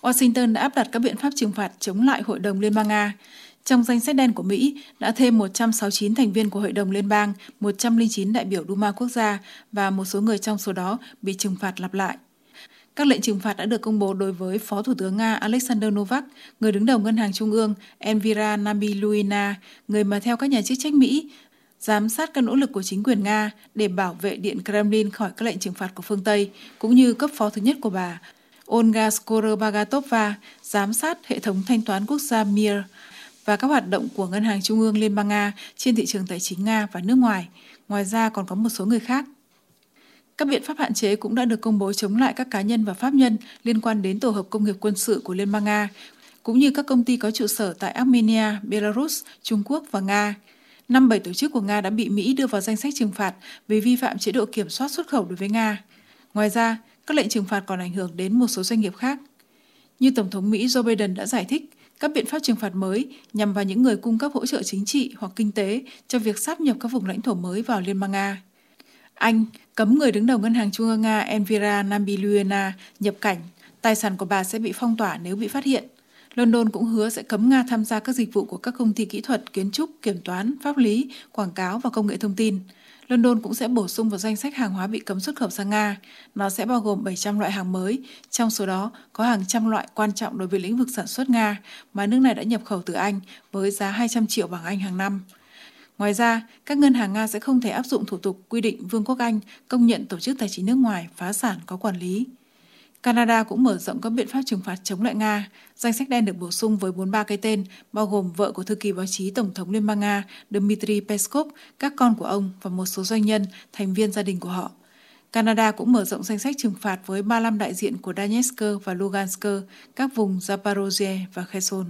Washington đã áp đặt các biện pháp trừng phạt chống lại Hội đồng Liên bang Nga. Trong danh sách đen của Mỹ đã thêm 169 thành viên của Hội đồng Liên bang, 109 đại biểu Duma quốc gia và một số người trong số đó bị trừng phạt lặp lại. Các lệnh trừng phạt đã được công bố đối với Phó Thủ tướng Nga Alexander Novak, người đứng đầu Ngân hàng Trung ương Elvira Nabiluina, người mà theo các nhà chức trách Mỹ giám sát các nỗ lực của chính quyền Nga để bảo vệ Điện Kremlin khỏi các lệnh trừng phạt của phương Tây, cũng như cấp phó thứ nhất của bà Olga Skorobagatova giám sát hệ thống thanh toán quốc gia Mir và các hoạt động của Ngân hàng Trung ương Liên bang Nga trên thị trường tài chính Nga và nước ngoài. Ngoài ra còn có một số người khác. Các biện pháp hạn chế cũng đã được công bố chống lại các cá nhân và pháp nhân liên quan đến tổ hợp công nghiệp quân sự của Liên bang Nga, cũng như các công ty có trụ sở tại Armenia, Belarus, Trung Quốc và Nga. Năm bảy tổ chức của Nga đã bị Mỹ đưa vào danh sách trừng phạt vì vi phạm chế độ kiểm soát xuất khẩu đối với Nga. Ngoài ra, các lệnh trừng phạt còn ảnh hưởng đến một số doanh nghiệp khác. Như Tổng thống Mỹ Joe Biden đã giải thích, các biện pháp trừng phạt mới nhằm vào những người cung cấp hỗ trợ chính trị hoặc kinh tế cho việc sáp nhập các vùng lãnh thổ mới vào Liên bang Nga. Anh cấm người đứng đầu Ngân hàng Trung ương Nga Elvira Nabiluena nhập cảnh. Tài sản của bà sẽ bị phong tỏa nếu bị phát hiện. London cũng hứa sẽ cấm Nga tham gia các dịch vụ của các công ty kỹ thuật, kiến trúc, kiểm toán, pháp lý, quảng cáo và công nghệ thông tin. London cũng sẽ bổ sung vào danh sách hàng hóa bị cấm xuất khẩu sang Nga. Nó sẽ bao gồm 700 loại hàng mới, trong số đó có hàng trăm loại quan trọng đối với lĩnh vực sản xuất Nga mà nước này đã nhập khẩu từ Anh với giá 200 triệu bảng Anh hàng năm. Ngoài ra, các ngân hàng Nga sẽ không thể áp dụng thủ tục quy định Vương quốc Anh công nhận tổ chức tài chính nước ngoài phá sản có quản lý. Canada cũng mở rộng các biện pháp trừng phạt chống lại Nga. Danh sách đen được bổ sung với 43 cái tên, bao gồm vợ của thư ký báo chí Tổng thống Liên bang Nga Dmitry Peskov, các con của ông và một số doanh nhân, thành viên gia đình của họ. Canada cũng mở rộng danh sách trừng phạt với 35 đại diện của Donetsk và Lugansk, các vùng Zaporozhye và Kherson.